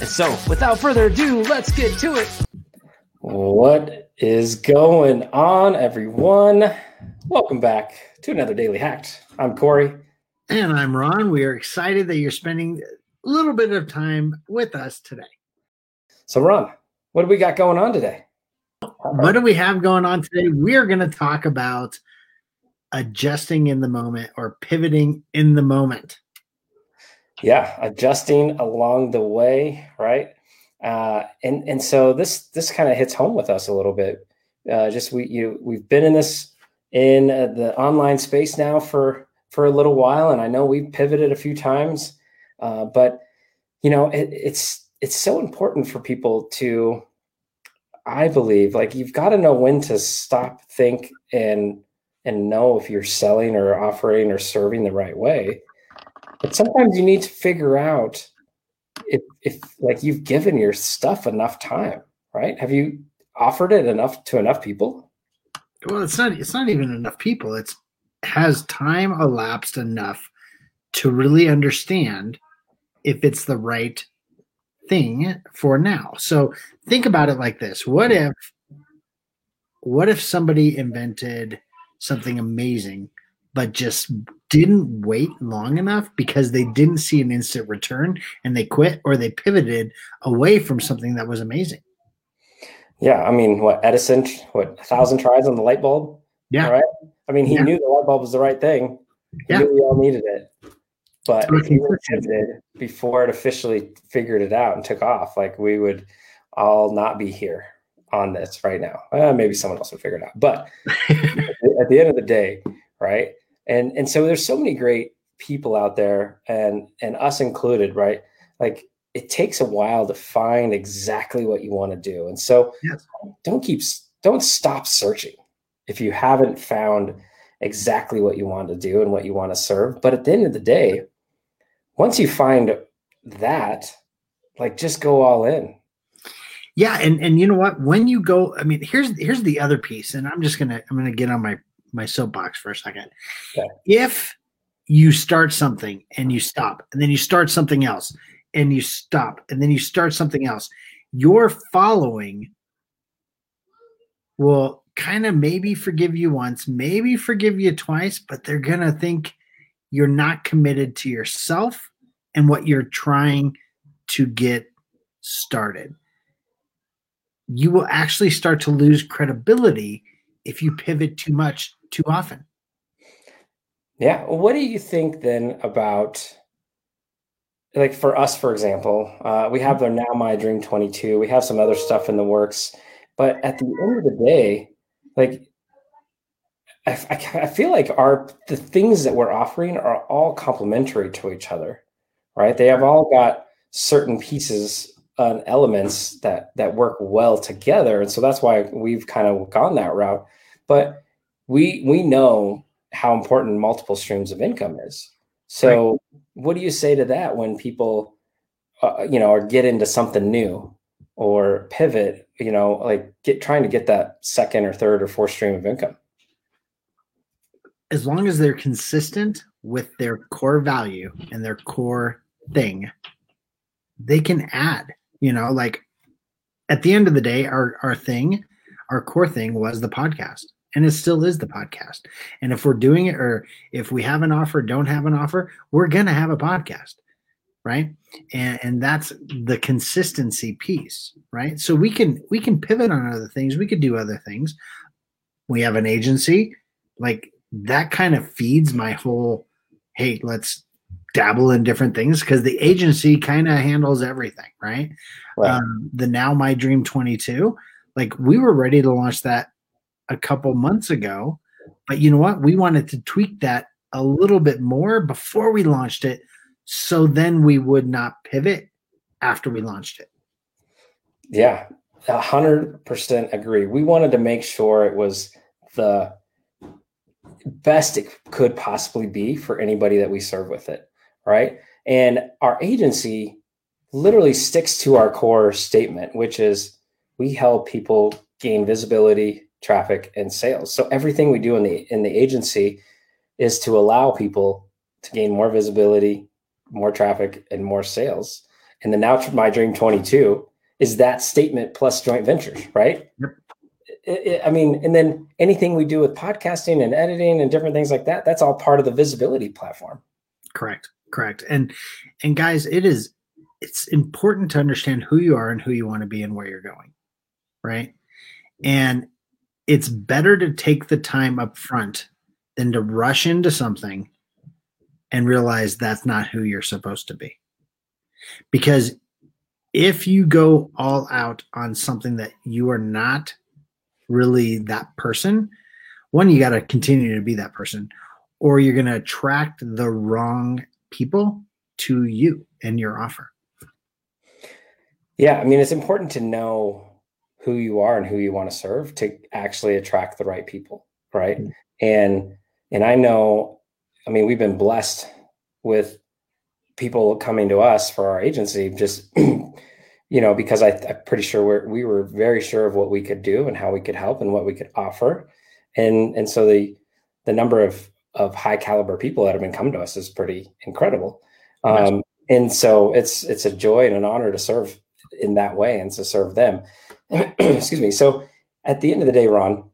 And so, without further ado, let's get to it. What is going on, everyone? Welcome back to another Daily Hacked. I'm Corey. And I'm Ron. We are excited that you're spending a little bit of time with us today. So, Ron, what do we got going on today? What do we have going on today? We are going to talk about adjusting in the moment or pivoting in the moment yeah adjusting along the way right? Uh, and and so this this kind of hits home with us a little bit. Uh, just we you we've been in this in uh, the online space now for for a little while and i know we've pivoted a few times uh, but you know it, it's it's so important for people to i believe like you've got to know when to stop think and and know if you're selling or offering or serving the right way but sometimes you need to figure out if, if like you've given your stuff enough time, right? Have you offered it enough to enough people? Well, it's not it's not even enough people. It's has time elapsed enough to really understand if it's the right thing for now. So think about it like this. What if what if somebody invented something amazing but just didn't wait long enough because they didn't see an instant return and they quit or they pivoted away from something that was amazing. Yeah, I mean, what Edison, what a thousand tries on the light bulb? Yeah, right. I mean, he yeah. knew the light bulb was the right thing. He yeah. knew we all needed it, but if he pivoted before it officially figured it out and took off, like we would all not be here on this right now. Uh, maybe someone else would figure it out, but at the end of the day, right? And and so there's so many great people out there and and us included right? Like it takes a while to find exactly what you want to do. And so yes. don't keep don't stop searching if you haven't found exactly what you want to do and what you want to serve. But at the end of the day once you find that like just go all in. Yeah and and you know what? When you go i mean here's here's the other piece and i'm just gonna i'm gonna get on my my soapbox for a second. Okay. If you start something and you uh-huh. stop, and then you start something else and you stop, and then you start something else, your following will kind of maybe forgive you once, maybe forgive you twice, but they're going to think you're not committed to yourself and what you're trying to get started. You will actually start to lose credibility if you pivot too much too often. Yeah. What do you think then about like for us, for example, uh, we have the now my dream 22, we have some other stuff in the works, but at the end of the day, like I, I, I feel like our the things that we're offering are all complementary to each other, right? They have all got certain pieces and elements that that work well together, and so that's why we've kind of gone that route. But we we know how important multiple streams of income is. So, right. what do you say to that when people, uh, you know, or get into something new or pivot? You know, like get trying to get that second or third or fourth stream of income. As long as they're consistent with their core value and their core thing, they can add. You know, like at the end of the day, our our thing, our core thing was the podcast and it still is the podcast. And if we're doing it, or if we have an offer, don't have an offer, we're gonna have a podcast, right? And and that's the consistency piece, right? So we can we can pivot on other things. We could do other things. We have an agency, like that kind of feeds my whole. Hey, let's dabble in different things because the agency kind of handles everything, right? right. Um, the Now My Dream 22, like we were ready to launch that a couple months ago. But you know what? We wanted to tweak that a little bit more before we launched it. So then we would not pivot after we launched it. Yeah, a hundred percent agree. We wanted to make sure it was the best it could possibly be for anybody that we serve with it. Right. And our agency literally sticks to our core statement, which is we help people gain visibility, traffic, and sales. So everything we do in the in the agency is to allow people to gain more visibility, more traffic, and more sales. And the now my dream 22 is that statement plus joint ventures, right? Yep. It, it, I mean, and then anything we do with podcasting and editing and different things like that, that's all part of the visibility platform. Correct. Correct. And and guys, it is it's important to understand who you are and who you want to be and where you're going. Right? And it's better to take the time up front than to rush into something and realize that's not who you're supposed to be. Because if you go all out on something that you are not really that person, one, you got to continue to be that person, or you're going to attract the wrong people to you and your offer. Yeah. I mean, it's important to know who you are and who you want to serve to actually attract the right people. Right. Mm-hmm. And, and I know, I mean, we've been blessed with people coming to us for our agency just you know because I, am pretty sure we're, we were very sure of what we could do and how we could help and what we could offer and and so the the number of of high caliber people that have been coming to us is pretty incredible. Um, and so it's it's a joy and an honor to serve in that way and to serve them. Excuse me. So at the end of the day ron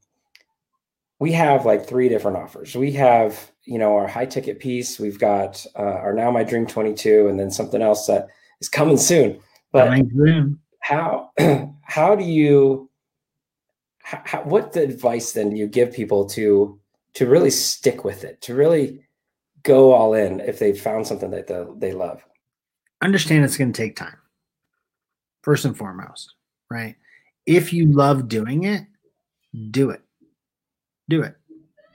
we have like three different offers. We have you know our high ticket piece. We've got uh, our now my dream 22 and then something else that is coming soon. But coming how how do you how, what the advice then do you give people to to really stick with it to really go all in if they found something that they, they love. Understand it's going to take time. First and foremost right? If you love doing it do it. Do it.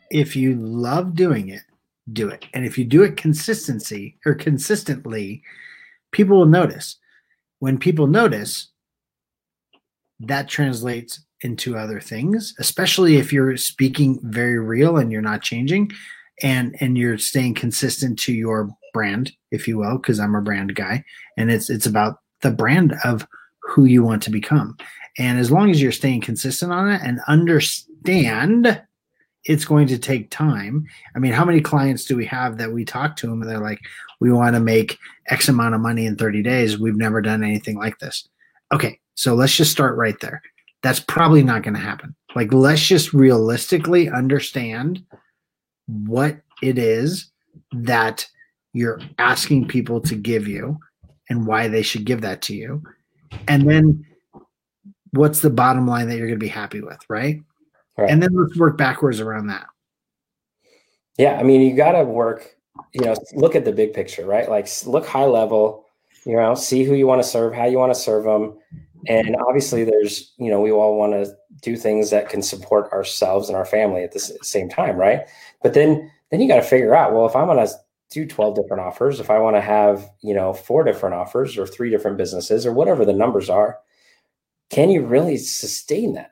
If you love doing it, do it. And if you do it consistency or consistently, people will notice. When people notice, that translates into other things, especially if you're speaking very real and you're not changing and and you're staying consistent to your brand, if you will, because I'm a brand guy and it's it's about the brand of who you want to become. And as long as you're staying consistent on it and understand it's going to take time. I mean, how many clients do we have that we talk to them and they're like, we want to make X amount of money in 30 days. We've never done anything like this. Okay, so let's just start right there. That's probably not going to happen. Like, let's just realistically understand what it is that you're asking people to give you and why they should give that to you. And then what's the bottom line that you're going to be happy with, right? Right. And then let's work backwards around that. Yeah, I mean, you got to work, you know, look at the big picture, right? Like look high level, you know, see who you want to serve, how you want to serve them. And obviously there's, you know, we all want to do things that can support ourselves and our family at the same time, right? But then then you got to figure out, well, if I'm going to do 12 different offers, if I want to have, you know, four different offers or three different businesses or whatever the numbers are, can you really sustain that?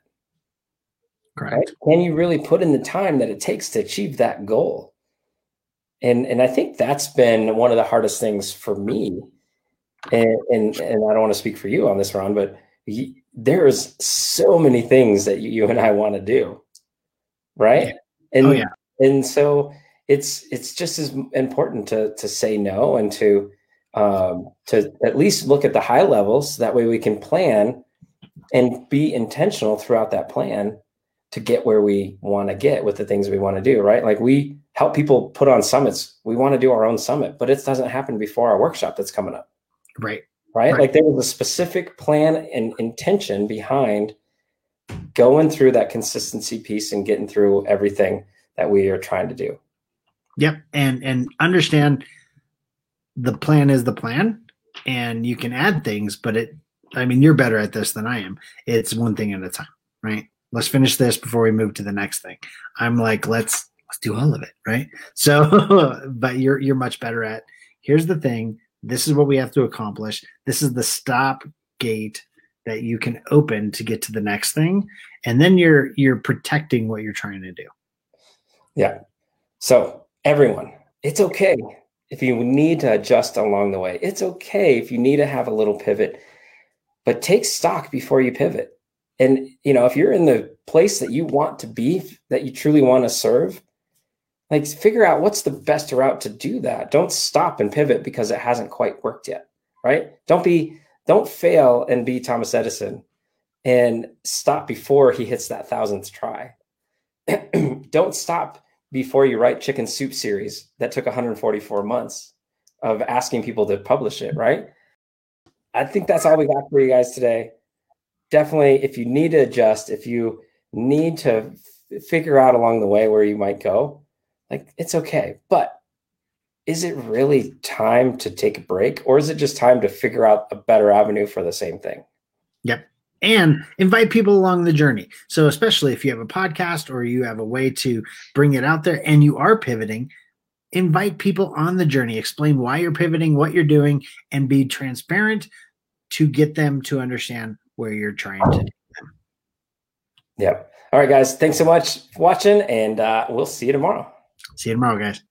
Right? Can you really put in the time that it takes to achieve that goal? And and I think that's been one of the hardest things for me. And and, and I don't want to speak for you on this, Ron, but there's so many things that you, you and I want to do, right? And oh, yeah. and so it's it's just as important to to say no and to um, to at least look at the high levels. That way, we can plan and be intentional throughout that plan to get where we want to get with the things we want to do, right? Like we help people put on summits. We want to do our own summit, but it doesn't happen before our workshop that's coming up. Right. Right. right. Like there was a specific plan and intention behind going through that consistency piece and getting through everything that we are trying to do. Yep. And and understand the plan is the plan and you can add things, but it I mean you're better at this than I am. It's one thing at a time, right? let's finish this before we move to the next thing. I'm like, let's let's do all of it, right? So, but you're you're much better at here's the thing. This is what we have to accomplish. This is the stop gate that you can open to get to the next thing. And then you're you're protecting what you're trying to do. Yeah. So everyone it's okay if you need to adjust along the way. It's okay if you need to have a little pivot but take stock before you pivot. And you know if you're in the place that you want to be that you truly want to serve like figure out what's the best route to do that. Don't stop and pivot because it hasn't quite worked yet right? Don't be don't fail and be thomas edison and stop before he hits that thousandth try. Don't stop before you write chicken soup series that took 144 months of asking people to publish it right? I think that's all we got for you guys today. Definitely if you need to adjust if you need to f- figure out along the way where you might go like it's okay. But is it really time to take a break or is it just time to figure out a better avenue for the same thing? Yep. And invite people along the journey. So, especially if you have a podcast or you have a way to bring it out there and you are pivoting, invite people on the journey. Explain why you're pivoting, what you're doing, and be transparent to get them to understand where you're trying to take them. Yep. All right, guys. Thanks so much for watching, and uh, we'll see you tomorrow. See you tomorrow, guys.